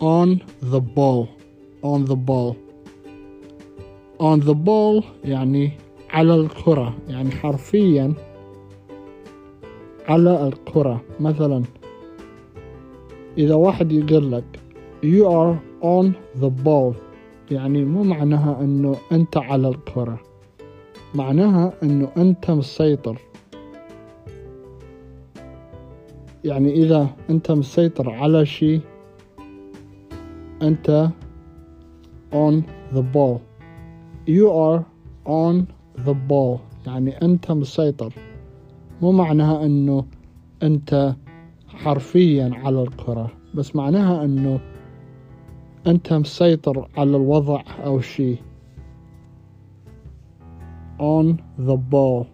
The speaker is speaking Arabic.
on the ball. On the ball. On the ball يعني على الكرة. يعني حرفيا على الكرة. مثلا إذا واحد يقول لك you are on the ball يعني مو معناها أنه أنت على الكرة. معناها أنه أنت مسيطر. يعني إذا أنت مسيطر على شيء أنت on the ball. You are on the ball. يعني أنت مسيطر. مو معناها أنه أنت حرفيا على الكرة بس معناها أنه أنت مسيطر على الوضع أو شيء. On the ball.